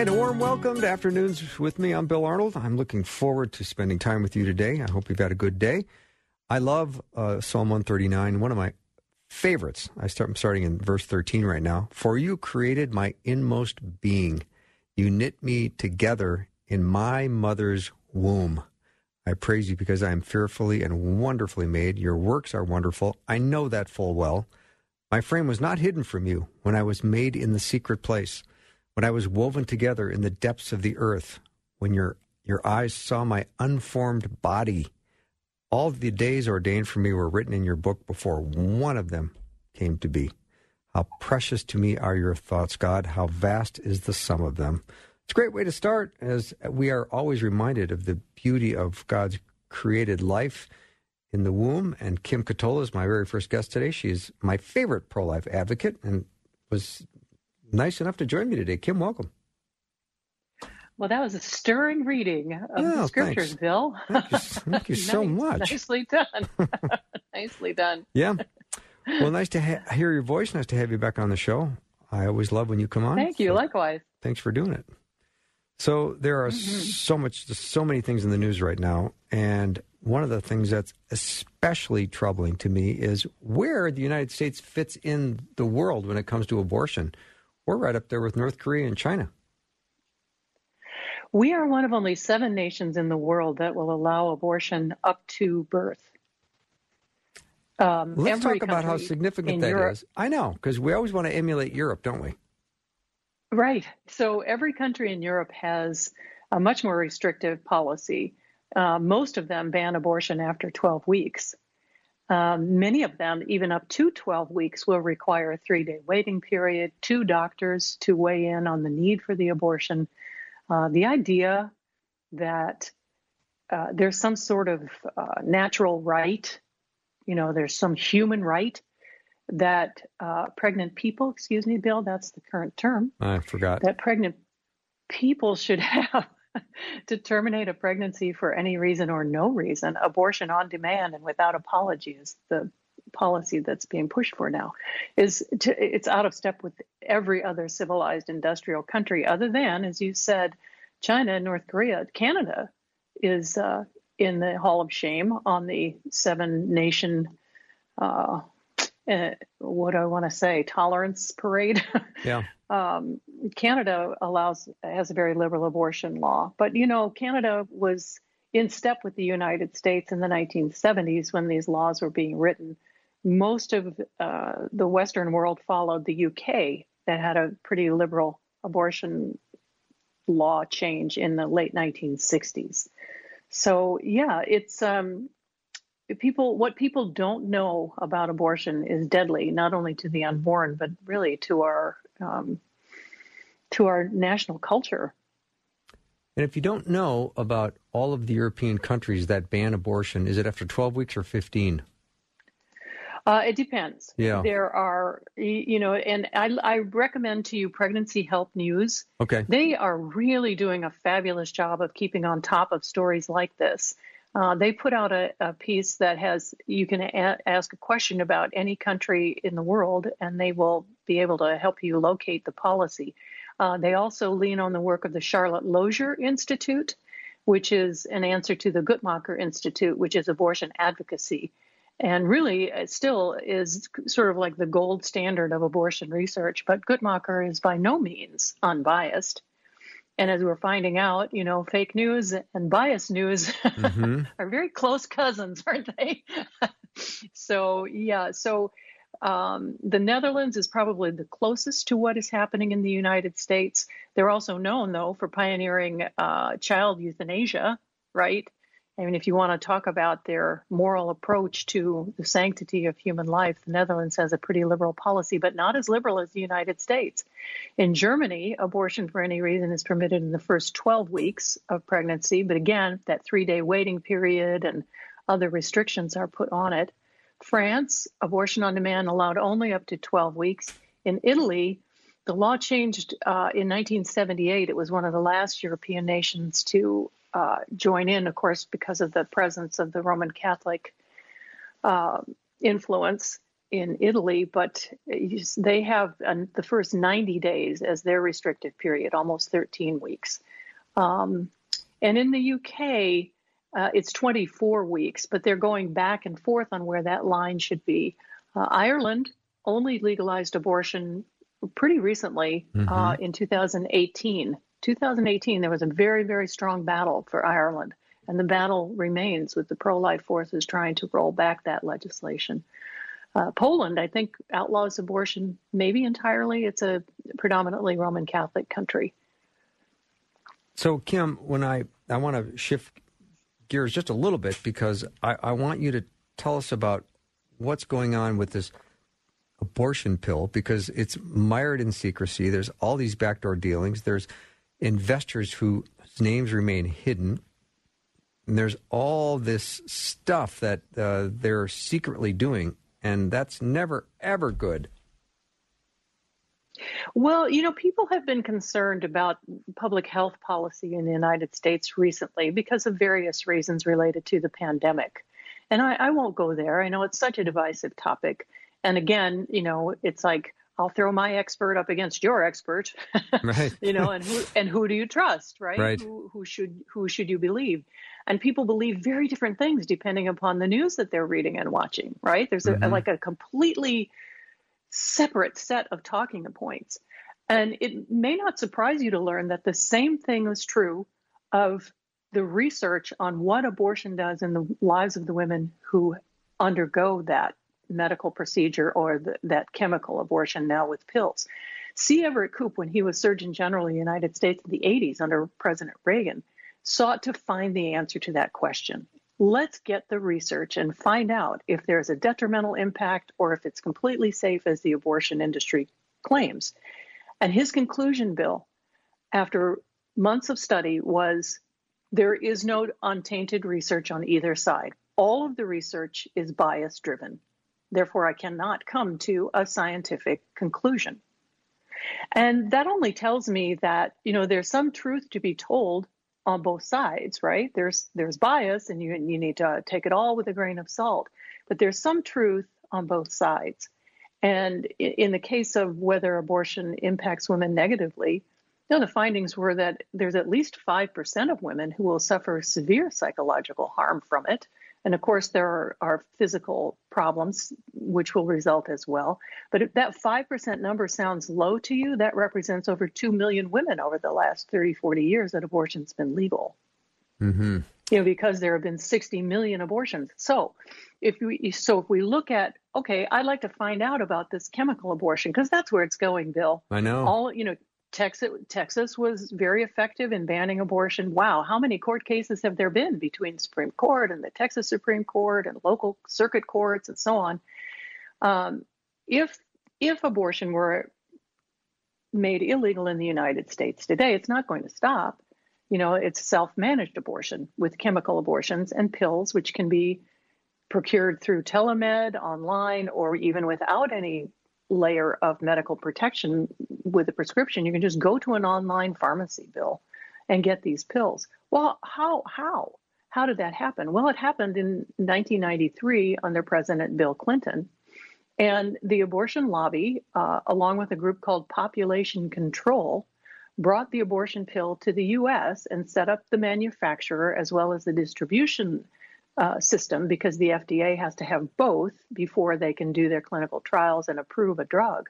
And a warm welcome to Afternoons with me. I'm Bill Arnold. I'm looking forward to spending time with you today. I hope you've had a good day. I love uh, Psalm 139, one of my favorites. I start, I'm starting in verse 13 right now. For you created my inmost being. You knit me together in my mother's womb. I praise you because I am fearfully and wonderfully made. Your works are wonderful. I know that full well. My frame was not hidden from you when I was made in the secret place when I was woven together in the depths of the earth, when your, your eyes saw my unformed body, all the days ordained for me were written in your book before one of them came to be. How precious to me are your thoughts, God. How vast is the sum of them. It's a great way to start, as we are always reminded of the beauty of God's created life in the womb. And Kim Ketola is my very first guest today. She's my favorite pro life advocate and was nice enough to join me today. Kim, welcome. Well, that was a stirring reading of oh, the scriptures, thanks. Bill. Thank you, thank you so much. Nicely done. nicely done. Yeah. Well, nice to ha- hear your voice. Nice to have you back on the show. I always love when you come on. Thank you. So likewise. Thanks for doing it. So there are mm-hmm. so much, so many things in the news right now, and one of the things that's especially troubling to me is where the United States fits in the world when it comes to abortion. We're right up there with North Korea and China. We are one of only seven nations in the world that will allow abortion up to birth. Um, Let's talk about how significant that Europe, is. I know, because we always want to emulate Europe, don't we? Right. So every country in Europe has a much more restrictive policy. Uh, most of them ban abortion after 12 weeks. Um, many of them, even up to 12 weeks, will require a three day waiting period, two doctors to weigh in on the need for the abortion. Uh, the idea that uh, there's some sort of uh, natural right, you know, there's some human right that uh, pregnant people, excuse me, Bill, that's the current term. I forgot. That pregnant people should have to terminate a pregnancy for any reason or no reason, abortion on demand and without apology is the policy that's being pushed for now. Is to, it's out of step with every other civilized industrial country, other than, as you said, China North Korea. Canada is uh, in the Hall of Shame on the seven nation. Uh, uh, what do I want to say? Tolerance parade. Yeah. Um, Canada allows has a very liberal abortion law, but you know Canada was in step with the United States in the 1970s when these laws were being written. Most of uh, the Western world followed the UK that had a pretty liberal abortion law change in the late 1960s. So yeah, it's um, people what people don't know about abortion is deadly, not only to the unborn but really to our um, to our national culture. And if you don't know about all of the European countries that ban abortion, is it after 12 weeks or 15? Uh, it depends. Yeah. There are, you know, and I, I, recommend to you Pregnancy Help News. Okay. They are really doing a fabulous job of keeping on top of stories like this. Uh, they put out a, a, piece that has you can a- ask a question about any country in the world, and they will be able to help you locate the policy. Uh, they also lean on the work of the Charlotte Lozier Institute, which is an answer to the Guttmacher Institute, which is abortion advocacy. And really, still is sort of like the gold standard of abortion research. But Guttmacher is by no means unbiased. And as we're finding out, you know, fake news and biased news mm-hmm. are very close cousins, aren't they? so, yeah, so um, the Netherlands is probably the closest to what is happening in the United States. They're also known, though, for pioneering uh, child euthanasia, right? I mean, if you want to talk about their moral approach to the sanctity of human life, the Netherlands has a pretty liberal policy, but not as liberal as the United States. In Germany, abortion for any reason is permitted in the first 12 weeks of pregnancy, but again, that three day waiting period and other restrictions are put on it. France, abortion on demand allowed only up to 12 weeks. In Italy, the law changed uh, in 1978. It was one of the last European nations to uh, join in, of course, because of the presence of the Roman Catholic uh, influence in Italy. But they have the first 90 days as their restrictive period, almost 13 weeks. Um, and in the UK, uh, it's 24 weeks, but they're going back and forth on where that line should be. Uh, Ireland only legalized abortion pretty recently uh, mm-hmm. uh, in 2018. 2018, there was a very, very strong battle for Ireland, and the battle remains with the pro life forces trying to roll back that legislation. Uh, Poland, I think, outlaws abortion maybe entirely. It's a predominantly Roman Catholic country. So, Kim, when I, I want to shift gears just a little bit because I, I want you to tell us about what's going on with this abortion pill because it's mired in secrecy. There's all these backdoor dealings. There's investors whose names remain hidden. And there's all this stuff that uh, they're secretly doing, and that's never, ever good. Well, you know, people have been concerned about public health policy in the United States recently because of various reasons related to the pandemic. And I, I won't go there. I know it's such a divisive topic. And again, you know, it's like, I'll throw my expert up against your expert, right? you know, and who and who do you trust, right? right. Who, who should who should you believe? And people believe very different things depending upon the news that they're reading and watching, right? There's a, mm-hmm. like a completely separate set of talking points, and it may not surprise you to learn that the same thing is true of the research on what abortion does in the lives of the women who undergo that medical procedure or the, that chemical abortion now with pills. C. Everett Koop, when he was Surgeon General of the United States in the 80s under President Reagan, sought to find the answer to that question. Let's get the research and find out if there's a detrimental impact or if it's completely safe as the abortion industry claims. And his conclusion, Bill, after months of study, was there is no untainted research on either side. All of the research is bias driven. Therefore, I cannot come to a scientific conclusion. And that only tells me that, you know, there's some truth to be told on both sides, right? There's there's bias and you you need to take it all with a grain of salt. But there's some truth on both sides. And in the case of whether abortion impacts women negatively, you know, the findings were that there's at least 5% of women who will suffer severe psychological harm from it. And of course, there are, are, physical problems which will result as well. But if that 5% number sounds low to you, that represents over 2 million women over the last 30, 40 years that abortion's been legal. Mm-hmm. You know, because there have been 60 million abortions. So if we, so if we look at, okay, I'd like to find out about this chemical abortion because that's where it's going, Bill. I know. All, you know, Texas, Texas was very effective in banning abortion. Wow, how many court cases have there been between Supreme Court and the Texas Supreme Court and local circuit courts and so on? Um, if if abortion were made illegal in the United States today, it's not going to stop. You know, it's self-managed abortion with chemical abortions and pills, which can be procured through telemed, online, or even without any layer of medical protection with a prescription. You can just go to an online pharmacy bill and get these pills. Well, how how how did that happen? Well, it happened in 1993 under President Bill Clinton. And the abortion lobby, uh, along with a group called Population Council, brought the abortion pill to the US and set up the manufacturer as well as the distribution uh, system because the FDA has to have both before they can do their clinical trials and approve a drug.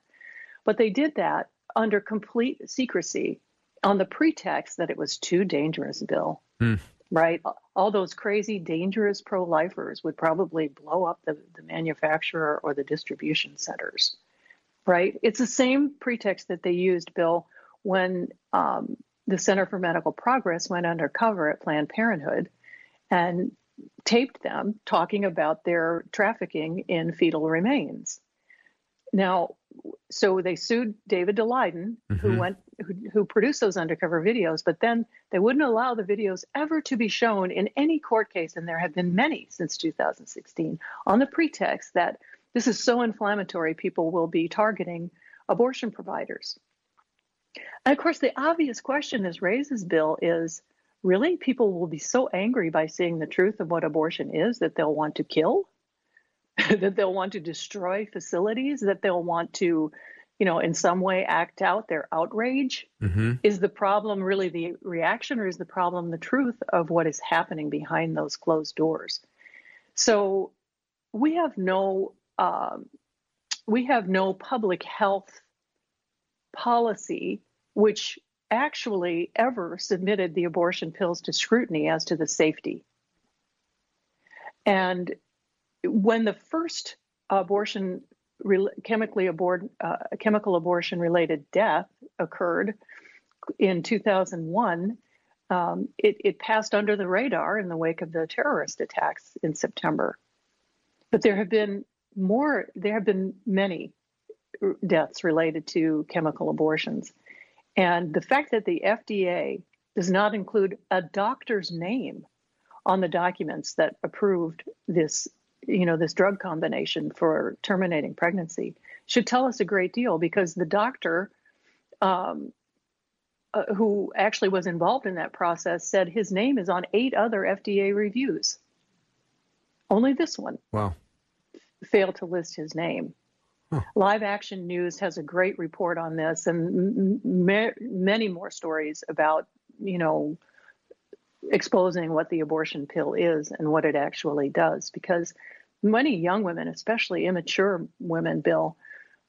But they did that under complete secrecy on the pretext that it was too dangerous, Bill. Mm. Right? All those crazy, dangerous pro lifers would probably blow up the, the manufacturer or the distribution centers. Right? It's the same pretext that they used, Bill, when um, the Center for Medical Progress went undercover at Planned Parenthood and taped them talking about their trafficking in fetal remains. Now, so they sued David Daleiden, mm-hmm. who went who, who, produced those undercover videos, but then they wouldn't allow the videos ever to be shown in any court case, and there have been many since 2016, on the pretext that this is so inflammatory, people will be targeting abortion providers. And of course, the obvious question this raises, Bill, is really people will be so angry by seeing the truth of what abortion is that they'll want to kill, that they'll want to destroy facilities, that they'll want to, you know, in some way act out their outrage. Mm-hmm. Is the problem really the reaction, or is the problem the truth of what is happening behind those closed doors? So we have no um, we have no public health policy which actually ever submitted the abortion pills to scrutiny as to the safety. And when the first abortion, chemically abort, uh, chemical abortion related death occurred in 2001, um, it, it passed under the radar in the wake of the terrorist attacks in September. But there have been more, there have been many deaths related to chemical abortions. And the fact that the FDA does not include a doctor's name on the documents that approved this, you know, this drug combination for terminating pregnancy should tell us a great deal because the doctor um, uh, who actually was involved in that process said his name is on eight other FDA reviews. Only this one. Wow. Failed to list his name. Live Action News has a great report on this, and many more stories about you know exposing what the abortion pill is and what it actually does. Because many young women, especially immature women, Bill,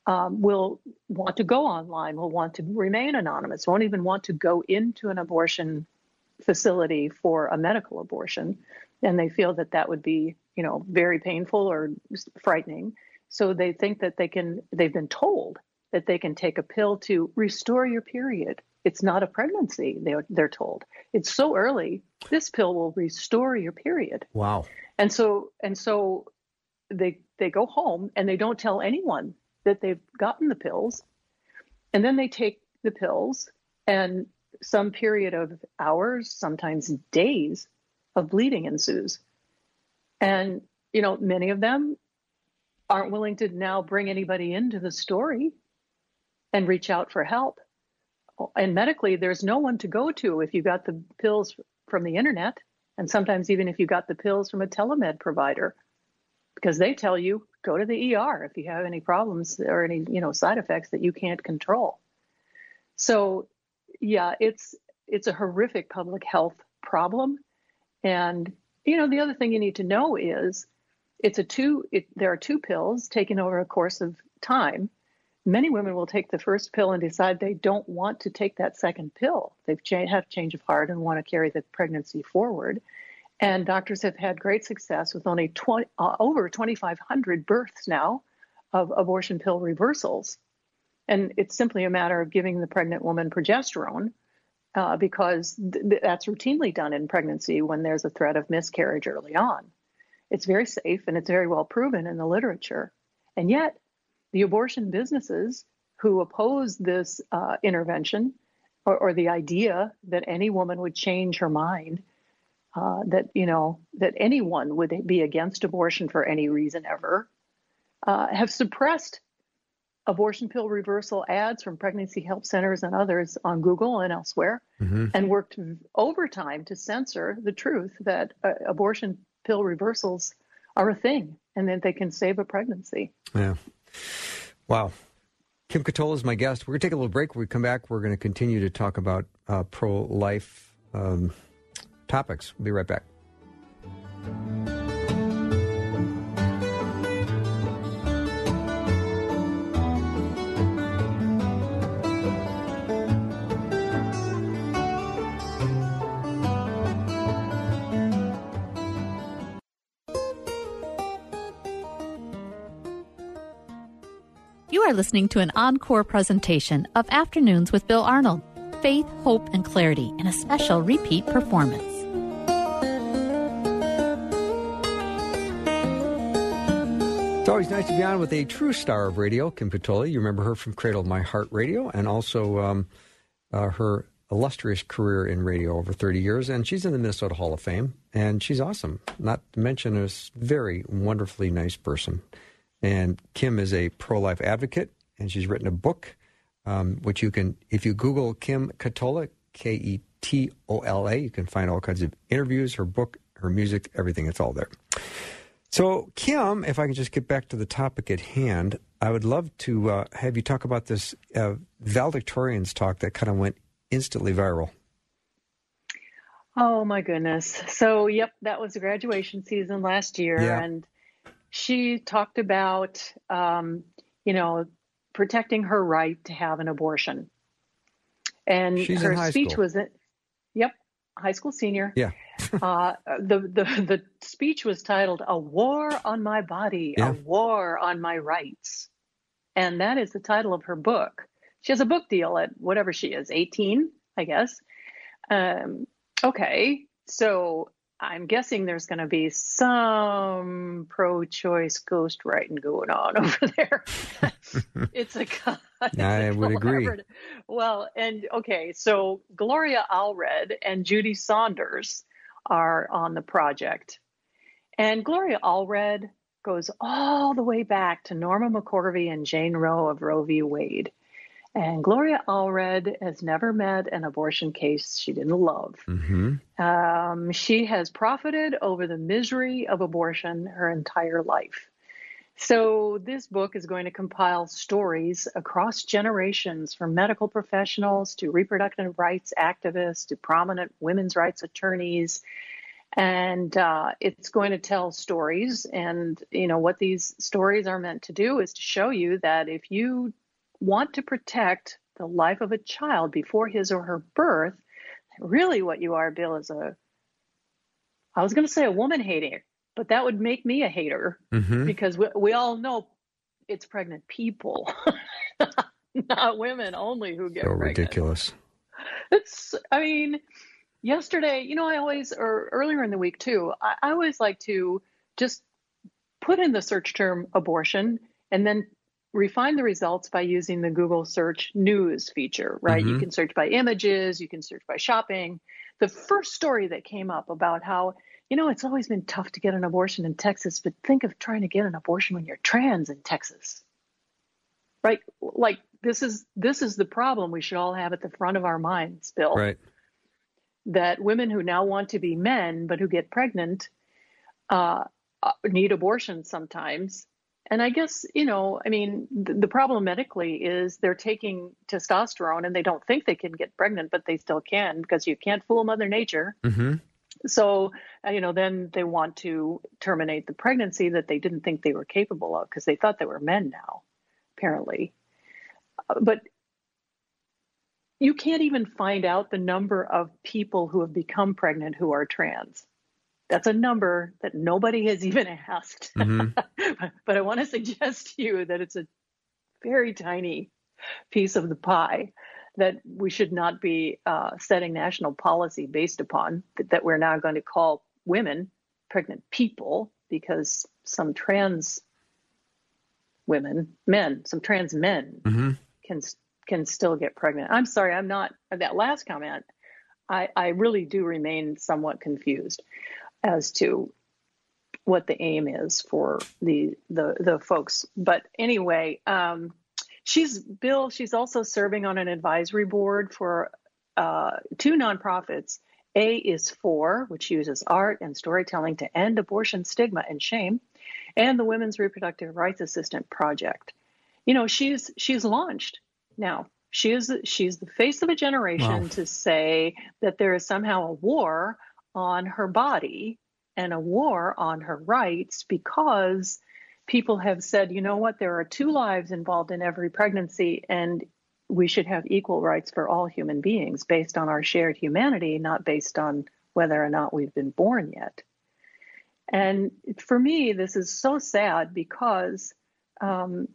um, will want to go online, will want to remain anonymous, won't even want to go into an abortion facility for a medical abortion, and they feel that that would be you know very painful or frightening so they think that they can, they've been told that they can take a pill to restore your period. It's not a pregnancy, they're, they're told. It's so early, this pill will restore your period. Wow. And so, and so they, they go home and they don't tell anyone that they've gotten the pills. And then they take the pills and some period of hours, sometimes days of bleeding ensues. And, you know, many of them aren't willing to now bring anybody into the story and reach out for help. And medically, there's no one to go to if you got the pills from the internet, and sometimes even if you got the pills from a telemed provider, because they tell you go to the ER if you have any problems or any you know side effects that you can't control. So, yeah, it's it's a horrific public health problem, and you know the other thing you need to know is it's a two it, there are two pills taken over a course of time. Many women will take the first pill and decide they don't want to take that second pill. They've cha- have change of heart and want to carry the pregnancy forward. And doctors have had great success with only 20, uh, over 2500 births now of abortion pill reversals. And it's simply a matter of giving the pregnant woman progesterone uh, because th- that's routinely done in pregnancy when there's a threat of miscarriage early on it's very safe and it's very well proven in the literature. And yet, the abortion businesses who oppose this uh, intervention or, or, the idea that any woman would change her mind, uh, that you know that anyone would be against abortion for any reason ever, uh, have suppressed abortion pill reversal ads from pregnancy help centers and others on Google and elsewhere, mm-hmm. and worked overtime to censor the truth that uh, abortion pill reversals are a thing and that they can save a pregnancy. Yeah. Wow. Kim Ketola is my guest. We're going to take a little break. When we come back, we're going to continue to talk about uh, pro life um, topics. We'll be right back. are listening to an encore presentation of Afternoons with Bill Arnold Faith, Hope, and Clarity in a special repeat performance. It's always nice to be on with a true star of radio, Kim Ketola. You remember her from Cradle My Heart Radio and also um, uh, her illustrious career in radio over 30 years. And she's in the Minnesota Hall of Fame, and she's awesome. Not to mention, a very wonderfully nice person. And Kim is a pro life advocate, and she's written a book, um, which you can, if you Google Kim Ketola, K E T O L A, you can find all kinds of interviews, her book, her music, everything. It's all there. So, Kim, if I can just get back to the topic at hand, I would love to uh, have you talk about this uh, valedictorians talk that kind of went instantly viral. Oh my goodness! So, yep, that was the graduation season last year, Yeah. and she talked about, um, you know, protecting her right to have an abortion, and She's her speech school. was, yep, high school senior. Yeah. uh, the, the the speech was titled "A War on My Body, Yeah. a War on My Rights," and that is the title of her book. She has a book deal at whatever she is, eighteen, I guess. Um, okay, so I'm guessing there's going to be some pro-choice ghostwriting going on over there. it's a. it's a I would agree. Well, and okay, so Gloria Allred and Judy Saunders are on the project, and Gloria Allred goes all the way back to Norma McCorvey and Jane Roe of Roe v. Wade. And Gloria Allred has never met an abortion case she didn't love. hmm Um, she has profited over the misery of abortion her entire life. So, this book is going to compile stories across generations from medical professionals to reproductive rights activists to prominent women's rights attorneys. And uh, it's going to tell stories. And, you know, what these stories are meant to do is to show you that if you want to protect the life of a child before his or her birth, really what you are, Bill, is a, I was going to say a woman hater, but that would make me a hater hmm because we, we all know it's pregnant people, not women only who get So pregnant. ridiculous. It's, I mean, yesterday, you know, I always, or earlier in the week too, I, I always like to just put in the search term abortion and then refine the results by using the Google search news feature, right? You Mhm. can search by images, you can search by shopping. The first story that came up about how, you know, it's always been tough to get an abortion in Texas, but think of trying to get an abortion when you're trans in Texas. Right? Like this is this is the problem we should all have at the front of our minds, Bill Right. that women who now want to be men but who get pregnant uh, uh, need abortions sometimes. And I guess, you know, I mean, the, the problem medically is they're taking testosterone and they don't think they can get pregnant, but they still can because you can't fool Mother Nature. hmm So, uh, you know, then they want to terminate the pregnancy that they didn't think they were capable of because they thought they were men now, apparently. Uh, But you can't even find out the number of people who have become pregnant who are trans. That's a number that nobody has even asked. hmm but I want to suggest to you that it's a very tiny piece of the pie that we should not be uh, setting national policy based upon, that, that we're now going to call women pregnant people because some trans women, men, some trans men hmm can can still get pregnant. I'm sorry, I'm not that last comment. I, I really do remain somewhat confused as to what the aim is for the the the folks. But anyway, um, she's Bill. She's also serving on an advisory board for uh, two nonprofits. A is for, which uses art and storytelling to end abortion stigma and shame, and the Women's Reproductive Rights Assistance Project. You know, she's she's launched now. She is she's the face of a generation Wow. to say that there is somehow a war on her body and a war on her rights because people have said, you know what, there are two lives involved in every pregnancy, and we should have equal rights for all human beings based on our shared humanity, not based on whether or not we've been born yet. And for me, this is so sad because um,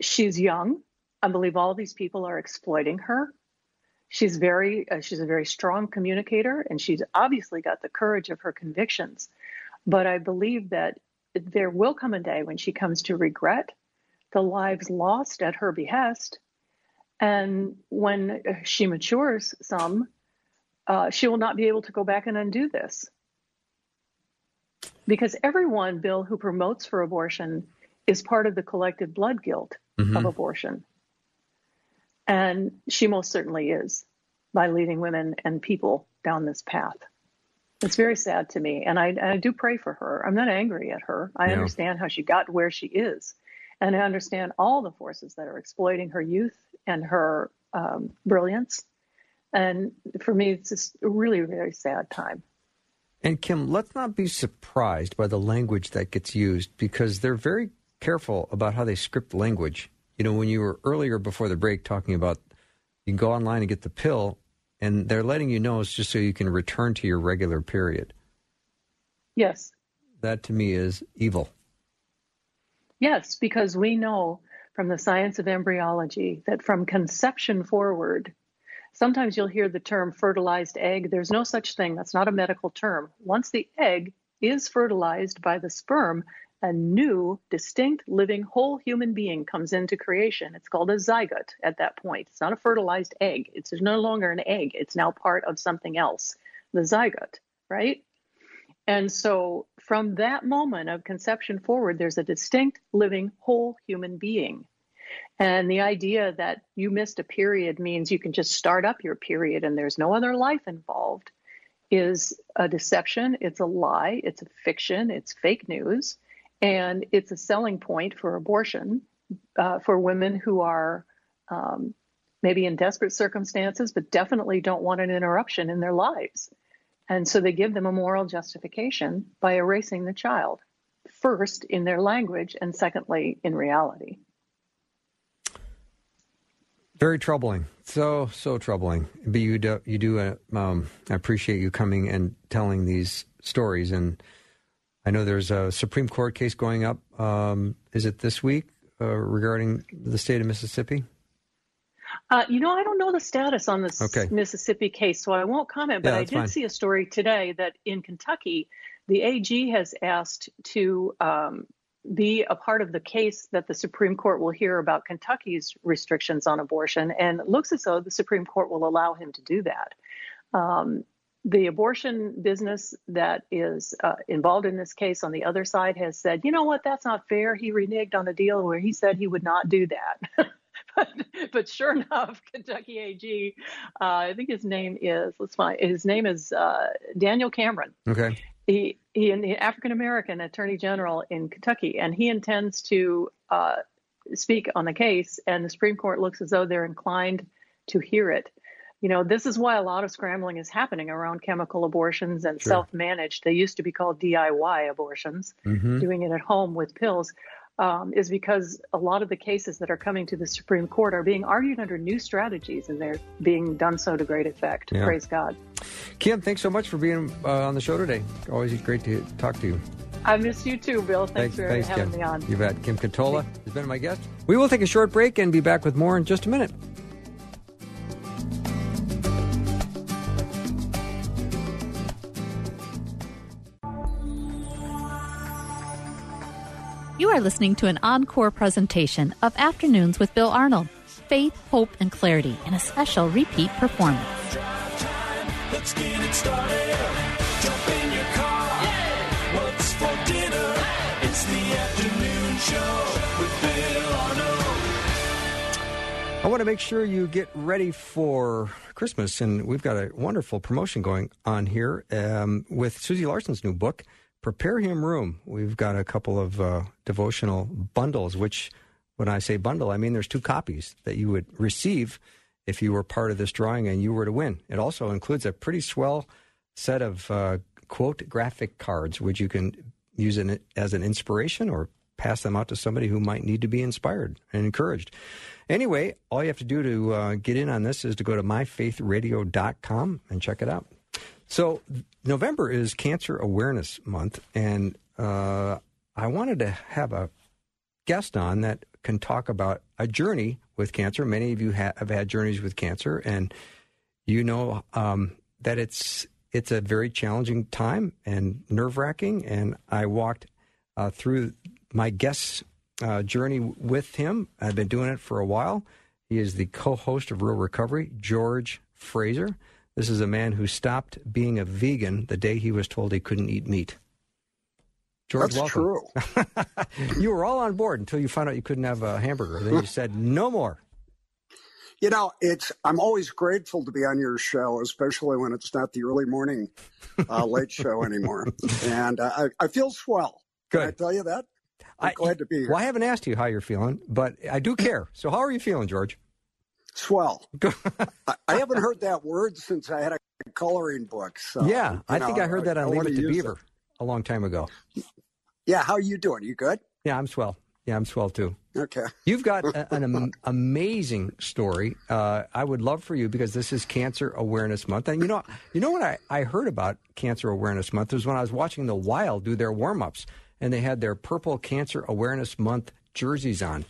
she's young. I believe all these people are exploiting her. She's very, uh, she's a very strong communicator, and she's obviously got the courage of her convictions. But I believe that there will come a day when she comes to regret the lives lost at her behest. And when she matures some, uh, she will not be able to go back and undo this. Because everyone, Bill, who promotes for abortion is part of the collective blood guilt mm-hmm. of abortion. And she most certainly is by leading women and people down this path. It's very sad to me. And I, and I do pray for her. I'm not angry at her. I understand how she got where she is. And I understand all the forces that are exploiting her youth and her um, brilliance. And for me, it's just a really, very sad time. And Kim, let's not be surprised by the language that gets used because they're very careful about how they script language. You know, when you were earlier before the break talking about you can go online and get the pill, and they're letting you know it's just so you can return to your regular period. Yes. That to me is evil. Yes, because we know from the science of embryology that from conception forward, sometimes you'll hear the term fertilized egg. There's no such thing, that's not a medical term. Once the egg is fertilized by the sperm, a new, distinct, living, whole human being comes into creation. It's called a zygote at that point. It's not a fertilized egg. It's no longer an egg. It's now part of something else, the zygote, right? And so from that moment of conception forward, there's a distinct, living, whole human being. And the idea that you missed a period means you can just start up your period and there's no other life involved is a deception. It's a lie. It's a fiction. It's fake news. And it's a selling point for abortion uh, for women who are um, maybe in desperate circumstances, but definitely don't want an interruption in their lives. And so they give them a moral justification by erasing the child, first in their language, and secondly in reality. Very troubling. So so troubling. But you do you do. Um, I appreciate you coming and telling these stories and I know there's a Supreme Court case going up. Um, is it this week uh, regarding the state of Mississippi? Uh, you know, I don't know the status on this okay. Mississippi case, so I won't comment. But yeah, I did fine. see a story today that in Kentucky, the AG has asked to um, be a part of the case that the Supreme Court will hear about Kentucky's restrictions on abortion, and it looks as though the Supreme Court will allow him to do that. Um, the abortion business that is uh, involved in this case on the other side has said, you know what, that's not fair. He reneged on a deal where he said he would not do that. but, but, sure enough, Kentucky AG, uh, I think his name is, let's find, his name is uh, Daniel Cameron. Okay. He, he, an African American attorney general in Kentucky, and he intends to uh, speak on the case, and the Supreme Court looks as though they're inclined to hear it you know, this is why a lot of scrambling is happening around chemical abortions and sure. self managed. They used to be called DIY abortions, mm-hmm. doing it at home with pills. Um, is because a lot of the cases that are coming to the Supreme Court are being argued under new strategies, and they're being done so to great effect. Yeah. Praise God. Kim, thanks so much for being uh, on the show today. Always great to talk to you. I miss you too, Bill. Thanks, thanks for thanks, having Kim. me on. You bet. Kim Ketola has been my guest. We will take a short break and be back with more in just a minute. Are listening to an encore presentation of Afternoons with Bill Arnold Faith, Hope, and Clarity in a special repeat performance. Let's get it started. Jump in your car. Yeah. What's for dinner? It's the afternoon show with Bill Arnold. I want to make sure you get ready for Christmas, and we've got a wonderful promotion going on here um, with Susie Larson's new book prepare him room. We've got a couple of uh, devotional bundles, which when I say bundle, I mean there's two copies that you would receive if you were part of this drawing and you were to win. It also includes a pretty swell set of uh, quote graphic cards, which you can use it as an inspiration or pass them out to somebody who might need to be inspired and encouraged. Anyway, all you have to do to uh, get in on this is to go to myfaithradio.com and check it out. So, November is Cancer Awareness Month, and uh, I wanted to have a guest on that can talk about a journey with cancer. Many of you ha- have had journeys with cancer, and you know um, that it's it's a very challenging time and nerve wracking. And I walked uh, through my guest's uh, journey with him. I've been doing it for a while. He is the co host of Real Recovery, George Fraser. This is a man who stopped being a vegan the day he was told he couldn't eat meat. George, That's welcome. true. you were all on board until you found out you couldn't have a hamburger. Then you said no more. You know, it's I'm always grateful to be on your show, especially when it's not the early morning uh, late show anymore. And uh, I, I feel swell. Can I tell you that? I'm glad to be here. Well, I haven't asked you how you're feeling, but I do care. So, how are you feeling, George? Swell. I, I haven't heard that word since I had a coloring book. So, yeah, I think I heard that on I Leave It to Beaver a long time ago. Yeah, how are you doing? You good? Yeah, I'm swell. Yeah, I'm swell too. Okay. You've got a, an am- amazing story. Uh, I would love for you because this is Cancer Awareness Month, and you know, you know what I, I heard about Cancer Awareness Month was when I was watching the Wild do their warm ups, and they had their purple Cancer Awareness Month jerseys on.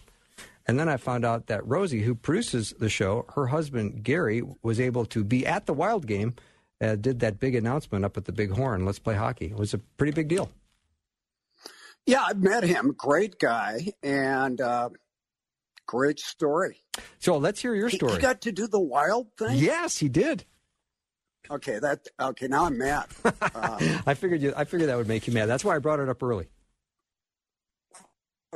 And then I found out that Rosie, who produces the show, her husband Gary was able to be at the Wild game, uh, did that big announcement up at the Big Horn. Let's play hockey. It was a pretty big deal. Yeah, I've met him. Great guy and uh, great story. So let's hear your He- story. He got to do the wild thing. yes, he did. Okay, that okay. Now I'm mad. Uh, I figured you. I figured that would make you mad. That's why I brought it up early.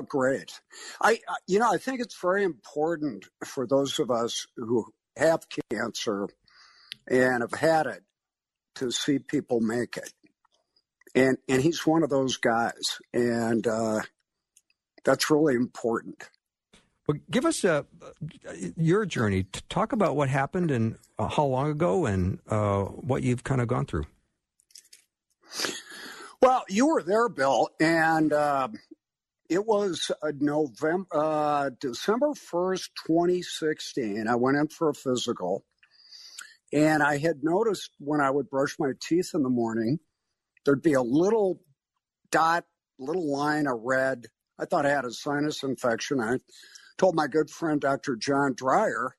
Great. I, you know, I think it's very important for those of us who have cancer and have had it to see people make it. And and he's one of those guys, and uh, that's really important. Well, give us uh, your journey. Talk about what happened and uh, how long ago, and uh, what you've kind of gone through. Well, you were there, Bill, and uh, it was uh, November, uh, December first, twenty sixteen. I went in for a physical, and I had noticed when I would brush my teeth in the morning, there'd be a little dot, little line of red. I thought I had a sinus infection. I told my good friend Dr. John Dreyer,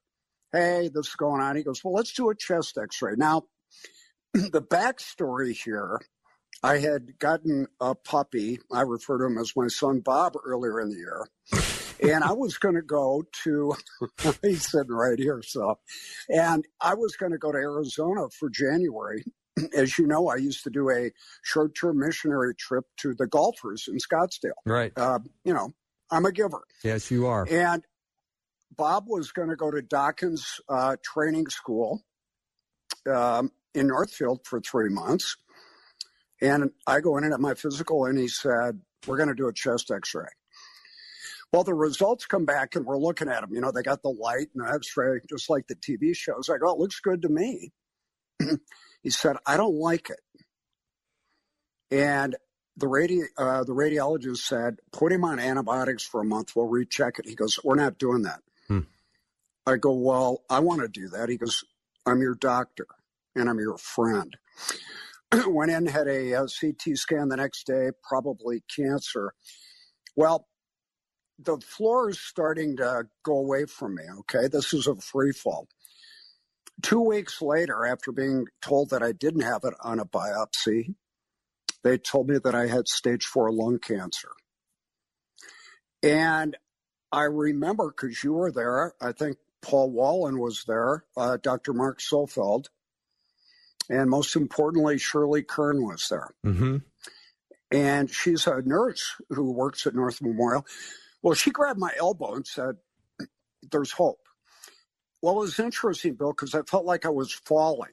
"Hey, this is going on." He goes, "Well, let's do a chest X-ray." Now, the backstory here. I had gotten a puppy. I refer to him as my son Bob earlier in the year. And I was going to go to, he's sitting right here. So, and I was going to go to Arizona for January. As you know, I used to do a short term missionary trip to the golfers in Scottsdale. Right. Uh, you know, I'm a giver. Yes, you are. And Bob was going to go to Dawkins uh, Training School um, in Northfield for three months. And I go in and at my physical, and he said, We're going to do a chest x ray. Well, the results come back, and we're looking at them. You know, they got the light and the x ray, just like the TV shows. I go, It looks good to me. he said, I don't like it. And the radi- uh, the radiologist said, put him on antibiotics for a month. We'll recheck it. He goes, we're not doing that. Hmm. I go, well, I want to do that. He goes, I'm your doctor and I'm your friend. Went in, had a, uh CT scan the next day, probably cancer. Well, the floor is starting to go away from me. Okay, this is a free fall. Two weeks later, after being told that I didn't have it on a biopsy, they told me that I had stage four lung cancer. And I remember because you were there, I think Paul Wallen was there, uh, Dr. Mark Sofeld, and most importantly, Shirley Kern was there. Mm-hmm. And she's a nurse who works at North Memorial. Well, she grabbed my elbow and said, There's hope. Well, it was interesting, Bill, because I felt like I was falling,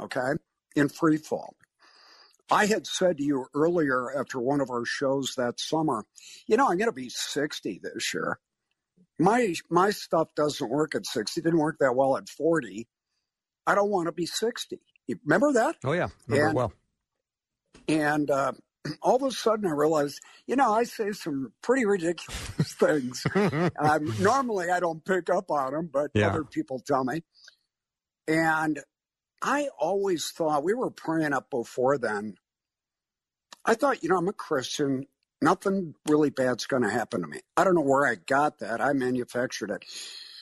okay, in free fall. I had said to you earlier after one of our shows that summer, you know, I'm going to be 60 this year. My my stuff doesn't work at 60. It Didn't work that well at 40. I don't want to be 60. You remember that? Oh yeah, remember And- well. And uh, all of a sudden, I realized, you know, I say some pretty ridiculous things. um, normally, I don't pick up on them, but Yeah. other people tell me. And I always thought we were praying up before then. I thought, you know, I'm a Christian. Nothing really bad's going to happen to me. I don't know where I got that. I manufactured it.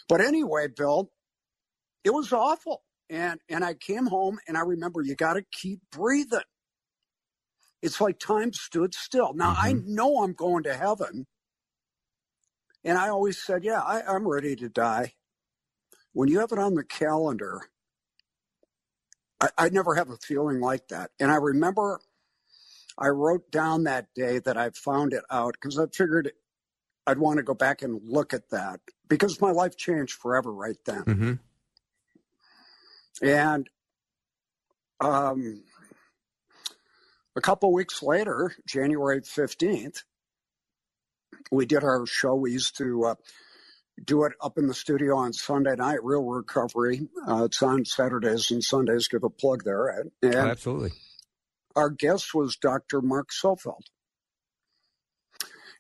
But anyway, Bill, it was awful. And and I came home and I remember you got to keep breathing. It's like time stood still. Now mm-hmm. I know I'm going to heaven. And I always said, yeah, I, I'm ready to die. When you have it on the calendar, I, I never have a feeling like that. And I remember I wrote down that day that I found it out because I figured I'd want to go back and look at that because my life changed forever right then. Mm-hmm. And um, a couple weeks later, January 15th, we did our show. We used to uh, do it up in the studio on Sunday night, Real Recovery. Uh, it's on Saturdays and Sundays. Give a plug there. And oh, absolutely. Our guest was Dr. Mark Sofeld.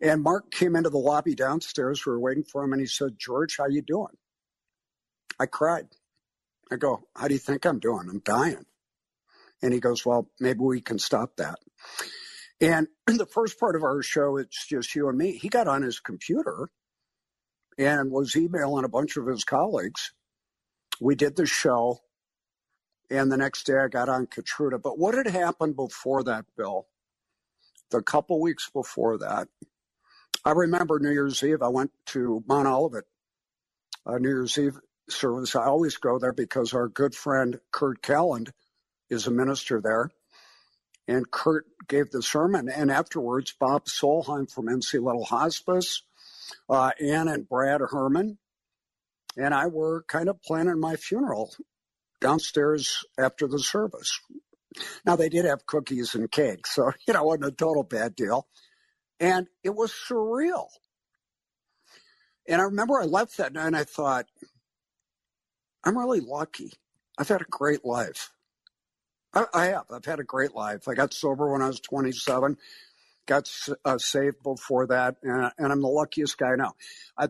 And Mark came into the lobby downstairs. We were waiting for him, and he said, "George, how you doing?" I cried. I go, "How do you think I'm doing? I'm dying." And he goes, Well, maybe we can stop that. And the first part of our show, it's just you and me. He got on his computer and was emailing a bunch of his colleagues. We did the show. And the next day I got on Keytruda. But what had happened before that, Bill? The couple weeks before that, I remember New Year's Eve. I went to Mount Olivet, uh, New Year's Eve service. I always go there because our good friend Kurt Calland is a minister there. And Kurt gave the sermon. And afterwards, Bob Solheim from NC Little Hospice, uh, Ann and Brad Herman, and I were kind of planning my funeral downstairs after the service. Now, they did have cookies and cake, so, you know, it wasn't a total bad deal. And it was surreal. And I remember I left that night and I thought, I'm really lucky. I've had a great life. I, I, have. I've had a great life. I got sober when I was 27, got uh, saved before that, and, and, I'm the luckiest guy now.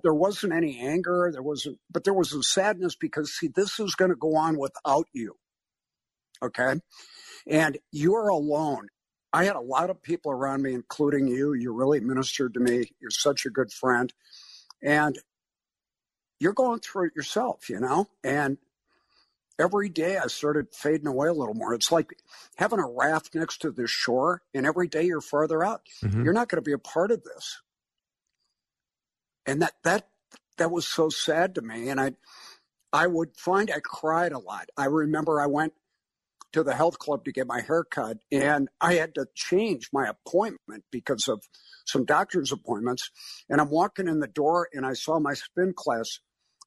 There wasn't any anger. There wasn't, but there was a sadness because see, this is going to go on without you. Okay, and you are alone. I had a lot of people around me, including you. You really ministered to me. You're such a good friend, and you're going through it yourself, you know, and every day I started fading away a little more. It's like having a raft next to the shore, and every day you're farther out. Mm-hmm. You're not going to be a part of this. And that that that was so sad to me. And I I would find I cried a lot. I remember I went to the health club to get my hair cut, and I had to change my appointment because of some doctor's appointments. And I'm walking in the door, and I saw my spin class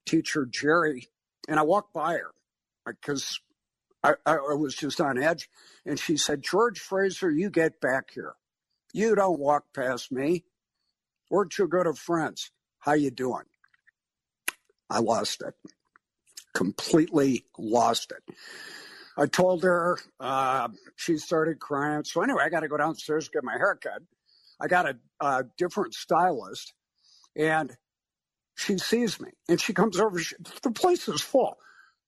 teacher Jerry, and I walked by her because I, I, was just on edge. And she said, George Fraser, you get back here. You don't walk past me. We're too good of friends. How you doing? I lost it. Completely lost it. I told her, uh, she started crying. So anyway, I got to go downstairs get my hair cut. I got a, a different stylist and she sees me and she comes over. She, the place is full.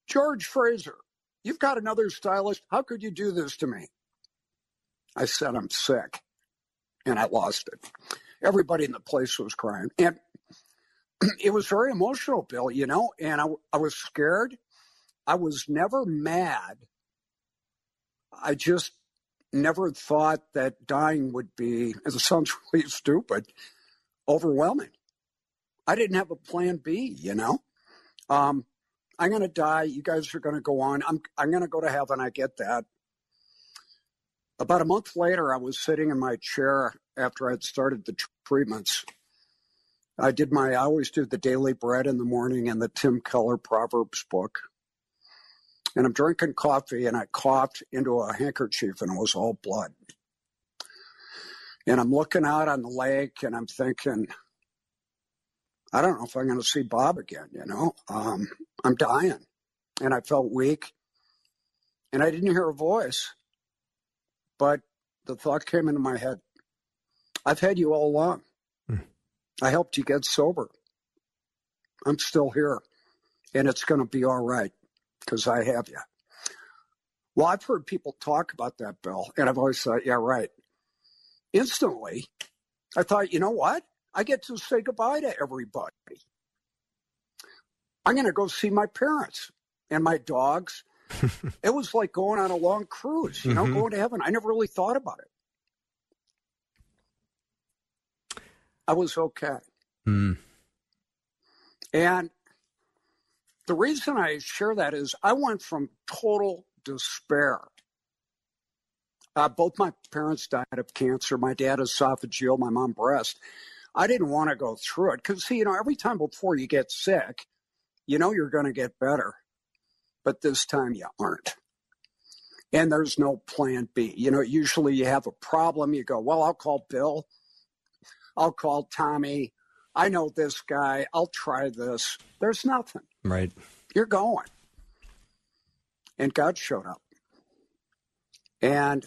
George Fraser, you've got another stylist. How could you do this to me? I said, I'm sick. And I lost it. Everybody in the place was crying. And it was very emotional, Bill, you know, and I, I was scared. I was never mad. I just never thought that dying would be, as it sounds really stupid, overwhelming. I didn't have a plan B, you know. Um, I'm going to die. You guys are going to go on. I'm, I'm going to go to heaven. I get that. About a month later, I was sitting in my chair after I'd started the treatments. I did my, I always do the daily bread in the morning and the Tim Keller Proverbs book. And I'm drinking coffee and I coughed into a handkerchief and it was all blood. And I'm looking out on the lake and I'm thinking, I don't know if I'm going to see Bob again, you know. Um, I'm dying. And I felt weak. And I didn't hear a voice. But the thought came into my head I've had you all along. Mm. I helped you get sober. I'm still here. And it's going to be all right because I have you. Well, I've heard people talk about that, Bill. And I've always thought, yeah, right. Instantly, I thought, you know what? I get to say goodbye to everybody. I'm going to go see my parents and my dogs. it was like going on a long cruise, you know, mm-hmm. going to heaven. I never really thought about it. I was okay. Mm. And the reason I share that is I went from total despair. Uh, both my parents died of cancer. My dad esophageal, my mom breast. I didn't want to go through it because, see, you know, every time before you get sick, you know you're going to get better. But this time you aren't. And there's no plan B. You know, usually you have a problem, you go, well, I'll call Bill. I'll call Tommy. I know this guy. I'll try this. There's nothing. Right. You're going. And God showed up. And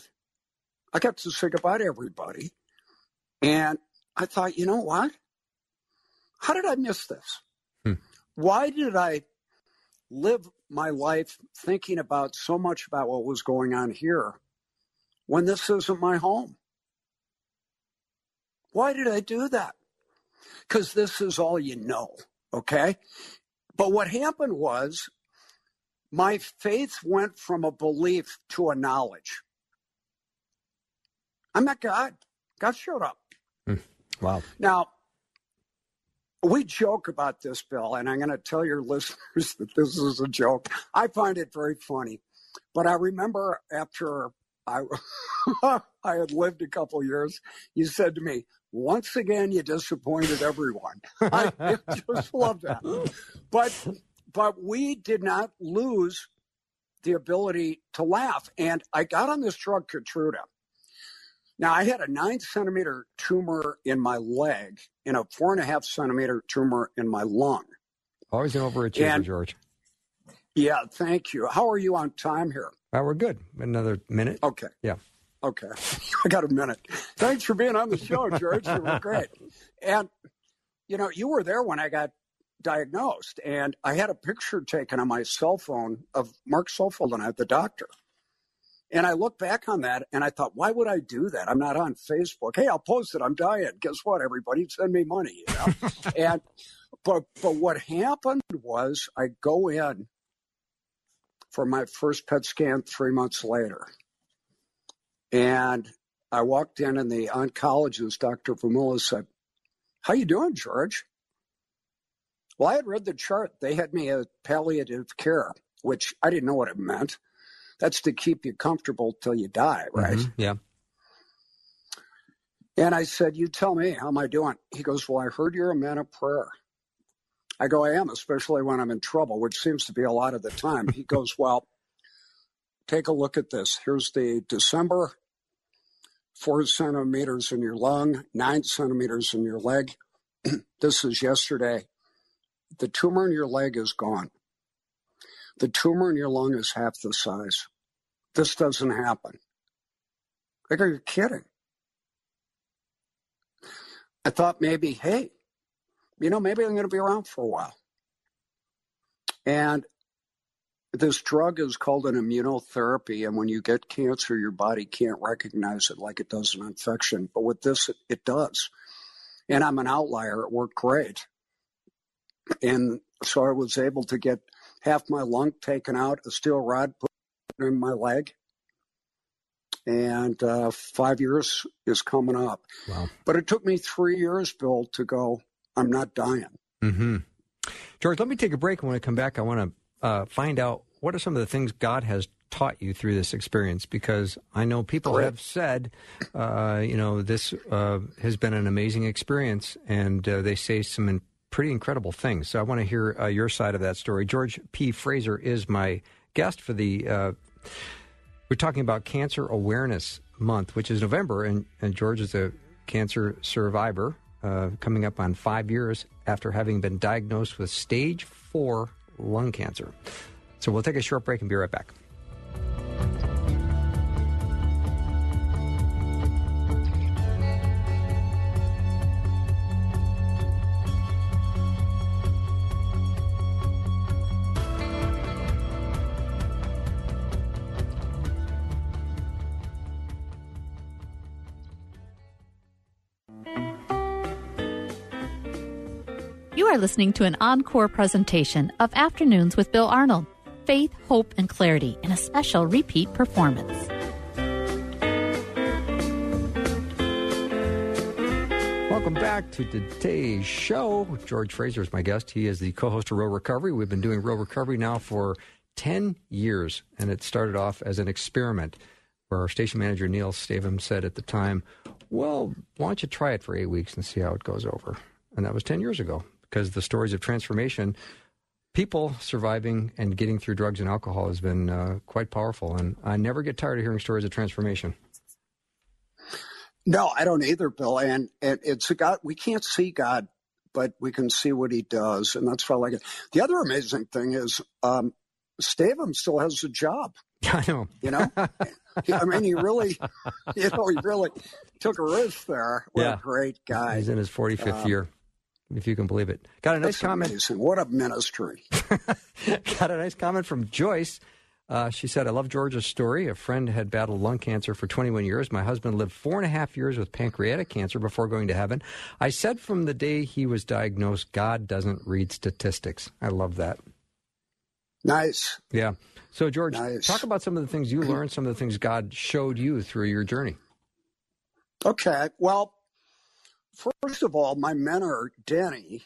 I got to say goodbye to everybody. And I thought, you know what? How did I miss this? Hmm. Why did I live my life thinking about so much about what was going on here when this isn't my home? Why did I do that? Because this is all you know, okay? But what happened was my faith went from a belief to a knowledge. I met God. God showed up. Wow. Now, we joke about this, Bill, and I'm going to tell your listeners that this is a joke. I find it very funny. But I remember after I, I had lived a couple years, you said to me, once again, you disappointed everyone. I just love that. But, but we did not lose the ability to laugh. And I got on this drug, Keytruda. Now, I had a nine centimeter tumor in my leg and a four and a half centimeter tumor in my lung. Always an overachiever, And- George. Yeah, thank you. How are you on time here? Uh, we're good. Another minute. Okay. Yeah. Okay. I got a minute. Thanks for being on the show, George. You were great. And, you know, you were there when I got diagnosed, and I had a picture taken on my cell phone of Mark Sofold and I, the doctor. And I look back on that and I thought, why would I do that? I'm not on Facebook. Hey, I'll post it. I'm dying. Guess what, everybody? Send me money, you know? and but but what happened was I go in for my first PET scan three months later. And I walked in and the oncologist, Dr. Vermula, said, How you doing, George? Well, I had read the chart. They had me at palliative care, which I didn't know what it meant. That's to keep you comfortable till you die, right? Mhm. Yeah. And I said, You tell me, how am I doing? He goes, Well, I heard you're a man of prayer. I go, I am, especially when I'm in trouble, which seems to be a lot of the time. He goes, Well, take a look at this. Here's the December, four centimeters in your lung, nine centimeters in your leg. this is yesterday. The tumor in your leg is gone. The tumor in your lung is half the size. This doesn't happen. I go, You're kidding. I thought maybe, hey, you know, maybe I'm going to be around for a while. And this drug is called an immunotherapy. And when you get cancer, your body can't recognize it like it does an infection. But with this, it, it does. And I'm an outlier. It worked great. And so I was able to get half my lung taken out, a steel rod put in my leg. And uh, five years is coming up. Wow. But it took me three years, Bill, to go, I'm not dying. Mm-hmm. George, let me take a break. And when I come back, I want to uh, find out what are some of the things God has taught you through this experience because I know people have said, uh, you know, this uh, has been an amazing experience, and uh, they say some in- pretty incredible things. So I want to hear uh, your side of that story. George P. Fraser is my guest for the. We're talking about Cancer Awareness Month, which is November, and, and George is a cancer survivor, uh, coming up on five years after having been diagnosed with stage four lung cancer. So we'll take a short break and be right back. Listening to an encore presentation of Afternoons with Bill Arnold. Faith, hope, and clarity in a special repeat performance. Welcome back to today's show. George Fraser is my guest. He is the co host of Real Recovery. We've been doing Real Recovery now for 10 years, and it started off as an experiment where our station manager, Neil Stavum, said at the time, Well, why don't you try it for eight weeks and see how it goes over? And that was 10 years ago because the stories of transformation, people surviving and getting through drugs and alcohol has been uh, quite powerful. And I never get tired of hearing stories of transformation. No, I don't either, Bill. And, and it's a God. We can't see God, but we can see what He does, and that's why I like it. The other amazing thing is, um, Stavum still has a job. I know. You know, I mean, he really, you know, he really took a risk there. What yeah. a great guy. He's in his 45th um, year, if you can believe it. Got a nice comment. Amazing. What a ministry. Got a nice comment from Joyce. Uh, she said, I love George's story. A friend had battled lung cancer for 21 years. My husband lived four and a half years with pancreatic cancer before going to heaven. I said from the day he was diagnosed, God doesn't read statistics. I love that. Nice. Yeah. So, George, nice. talk about some of the things you learned, some of the things God showed you through your journey. Okay. Well, first of all, my mentor, Denny,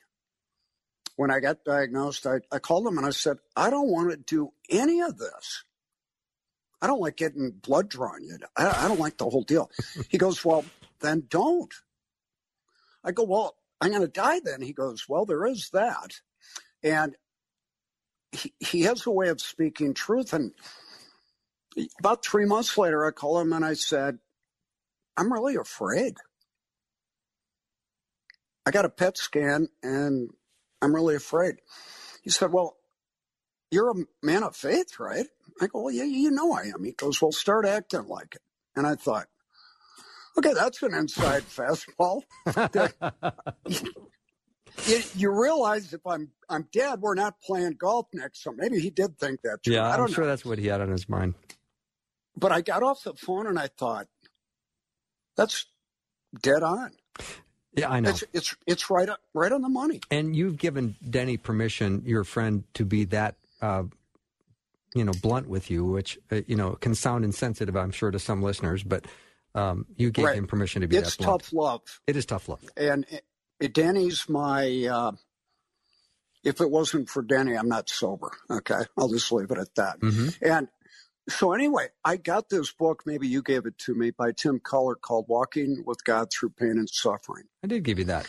when I got diagnosed, I, I called him and I said, I don't want to do any of this. I don't like getting blood drawn. Yet. I, I don't like the whole deal. he goes, Well, then don't. I go, Well, I'm going to die then. He goes, Well, there is that. And he, he has a way of speaking truth. And about three months later, I call him and I said, I'm really afraid. I got a PET scan and I'm really afraid. He said, Well, you're a man of faith, right? I go, Well, yeah, you know I am. He goes, Well, start acting like it. And I thought, Okay, that's an inside fastball. you, you, realize if I'm I'm dead, we're not playing golf next summer. Maybe he did think that. Too. Yeah, I am sure know. that's what he had on his mind. But I got off the phone and I thought, that's dead on. Yeah, I know. It's it's, it's right right on the money. And you've given Denny permission, your friend, to be that. Uh, you know, blunt with you, which uh, you know can sound insensitive, I'm sure, to some listeners. But um, you gave right. him permission to be it's that blunt. It's tough love. It is tough love. And it, it, Denny's my. Uh, if it wasn't for Denny, I'm not sober. Okay, I'll just leave it at that. Mm-hmm. And so anyway, I got this book. Maybe you gave it to me by Tim Keller called "Walking with God Through Pain and Suffering." I did give you that.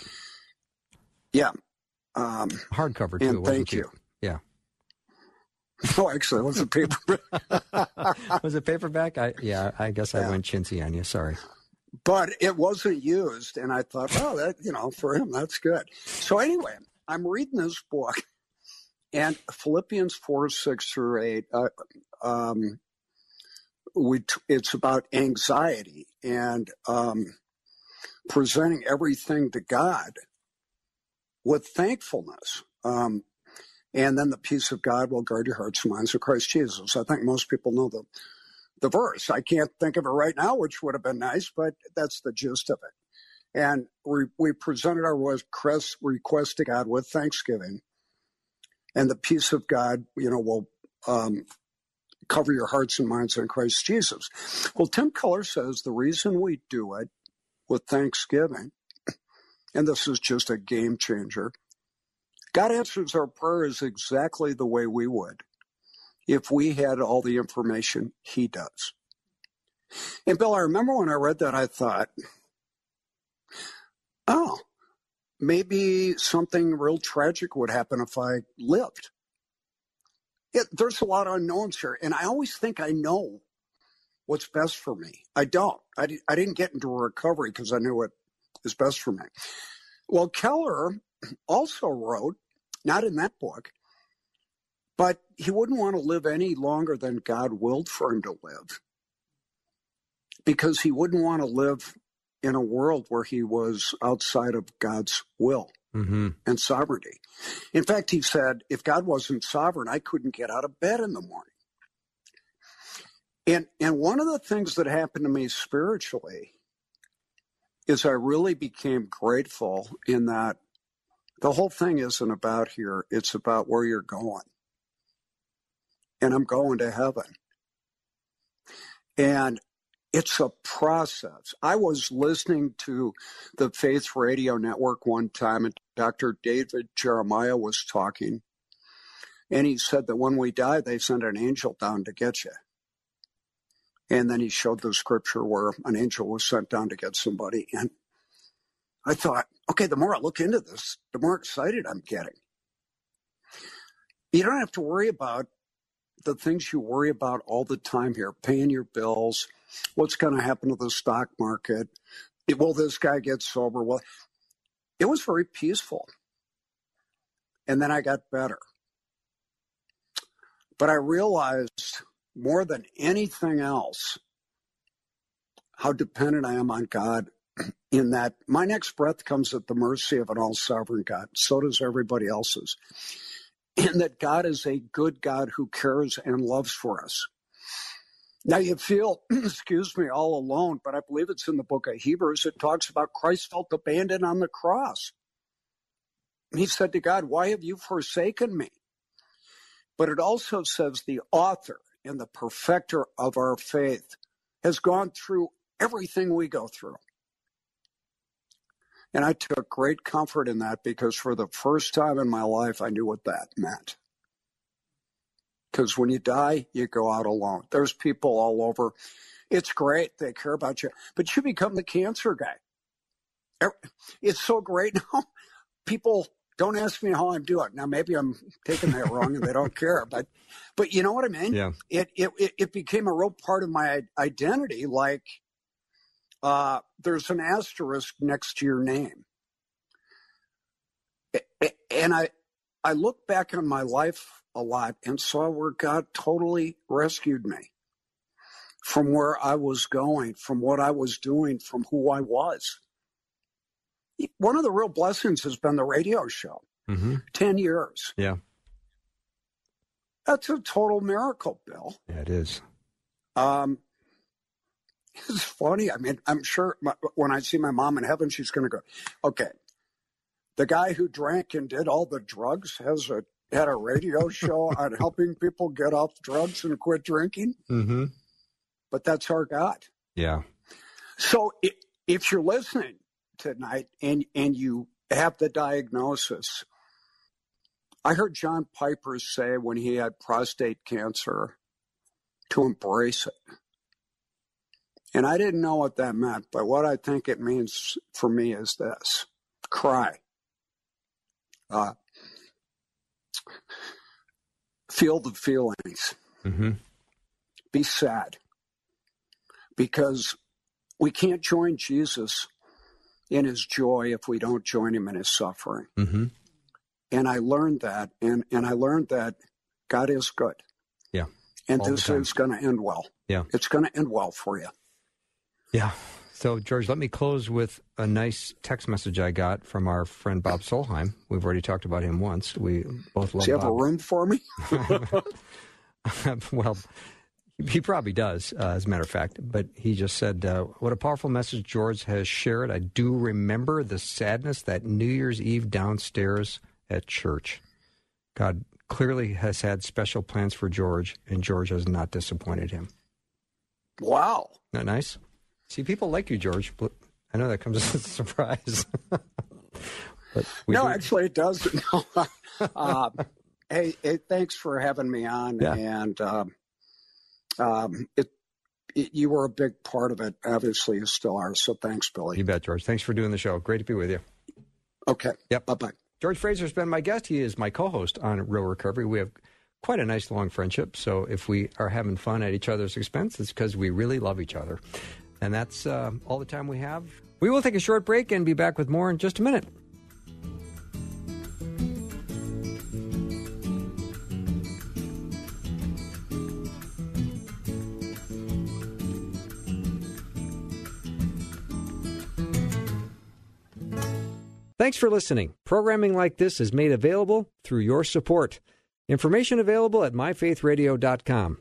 Yeah, um, hardcover too. And thank you. Yeah. Oh, actually, it was a paperback. was it paperback? I, yeah, I guess I went chintzy on you. Sorry. But it wasn't used, and I thought, oh, that you know, for him, that's good. So anyway, I'm reading this book, and Philippians four six through eight. Uh, um, we t- it's about anxiety and um, presenting everything to God with thankfulness. Um, and then the peace of God will guard your hearts and minds of Christ Jesus. I think most people know the the verse. I can't think of it right now, which would have been nice, but that's the gist of it. And we, we presented our request, request to God with thanksgiving, and the peace of God, you know, will um, cover your hearts and minds in Christ Jesus. Well, Tim Keller says the reason we do it with thanksgiving, and this is just a game changer, God answers our prayers exactly the way we would if we had all the information He does. And Bill, I remember when I read that, I thought, oh, maybe something real tragic would happen if I lived it, there's a lot of unknowns here. And I always think I know what's best for me. I don't. I, I didn't get into recovery because I knew what is best for me. Well, Keller also wrote, not in that book, but he wouldn't want to live any longer than God willed for him to live because he wouldn't want to live in a world where he was outside of God's will mm-hmm. and sovereignty. In fact, he said, if God wasn't sovereign, I couldn't get out of bed in the morning. And, and one of the things that happened to me spiritually is I really became grateful in that the whole thing isn't about here, it's about where you're going. And I'm going to heaven. And it's a process. I was listening to the Faith Radio Network one time, and Dr. David Jeremiah was talking, and he said that when we die, they send an angel down to get you. And then he showed the scripture where an angel was sent down to get somebody. And I thought, okay, the more I look into this, the more excited I'm getting. You don't have to worry about the things you worry about all the time here paying your bills, what's going to happen to the stock market, will this guy get sober? Well, it was very peaceful. And then I got better. But I realized more than anything else how dependent I am on God in that my next breath comes at the mercy of an all sovereign God. So does everybody else's and that God is a good God who cares and loves for us. Now you feel, excuse me, all alone, but I believe it's in the book of Hebrews. It talks about Christ felt abandoned on the cross. He said to God, Why have you forsaken me? But it also says the author and the perfecter of our faith has gone through everything we go through. And I took great comfort in that because for the first time in my life, I knew what that meant. Because when you die, you go out alone. There's people all over. It's great. They care about you, but you become the cancer guy. It's so great now. People don't ask me how I'm doing. Now, maybe I'm taking that wrong and they don't care, but, but you know what I mean? Yeah. It, it, it became a real part of my identity. Like, uh, there's an asterisk next to your name. And I, I look back on my life a lot and saw where God totally rescued me from where I was going, from what I was doing, from who I was. One of the real blessings has been the radio show. Mm-hmm. 10 years. Yeah. That's a total miracle, Bill. Yeah, it is. Um, it's funny. I mean, I'm sure my, when I see my mom in heaven, she's going to go, okay, the guy who drank and did all the drugs has a had a radio show on helping people get off drugs and quit drinking. Mm-hmm. But that's our God. Yeah. So if, if you're listening tonight and and you have the diagnosis, I heard John Piper say when he had prostate cancer to embrace it. And I didn't know what that meant, but what I think it means for me is this cry. Uh, feel the feelings. Mm-hmm. Be sad. Because we can't join Jesus in his joy if we don't join him in his suffering. Mm-hmm. And I learned that, and, and I learned that God is good. Yeah. And All this is going to end well. Yeah. It's going to end well for you. Yeah. So, George, let me close with a nice text message I got from our friend Bob Solheim. We've already talked about him once. We both love Does he have Bob. a room for me? well, he probably does, uh, as a matter of fact. But he just said, uh, What a powerful message George has shared. I do remember the sadness that New Year's Eve downstairs at church. God clearly has had special plans for George, and George has not disappointed him. Wow. Isn't that nice? See, people like you, George. But I know that comes as a surprise. but no, do- actually, it doesn't. uh, hey, hey, thanks for having me on. Yeah. And um, um, it, it, you were a big part of it. Obviously, you still are. So thanks, Billy. you bet, George. Thanks for doing the show. Great to be with you. Okay. Yep. Bye bye. George Fraser's been my guest. He is my co-host on Real Recovery. We have quite a nice long friendship. So if we are having fun at each other's expense, it's because we really love each other. And that's uh, all the time we have. We will take a short break and be back with more in just a minute. Thanks for listening. Programming like this is made available through your support. Information available at myfaithradio.com.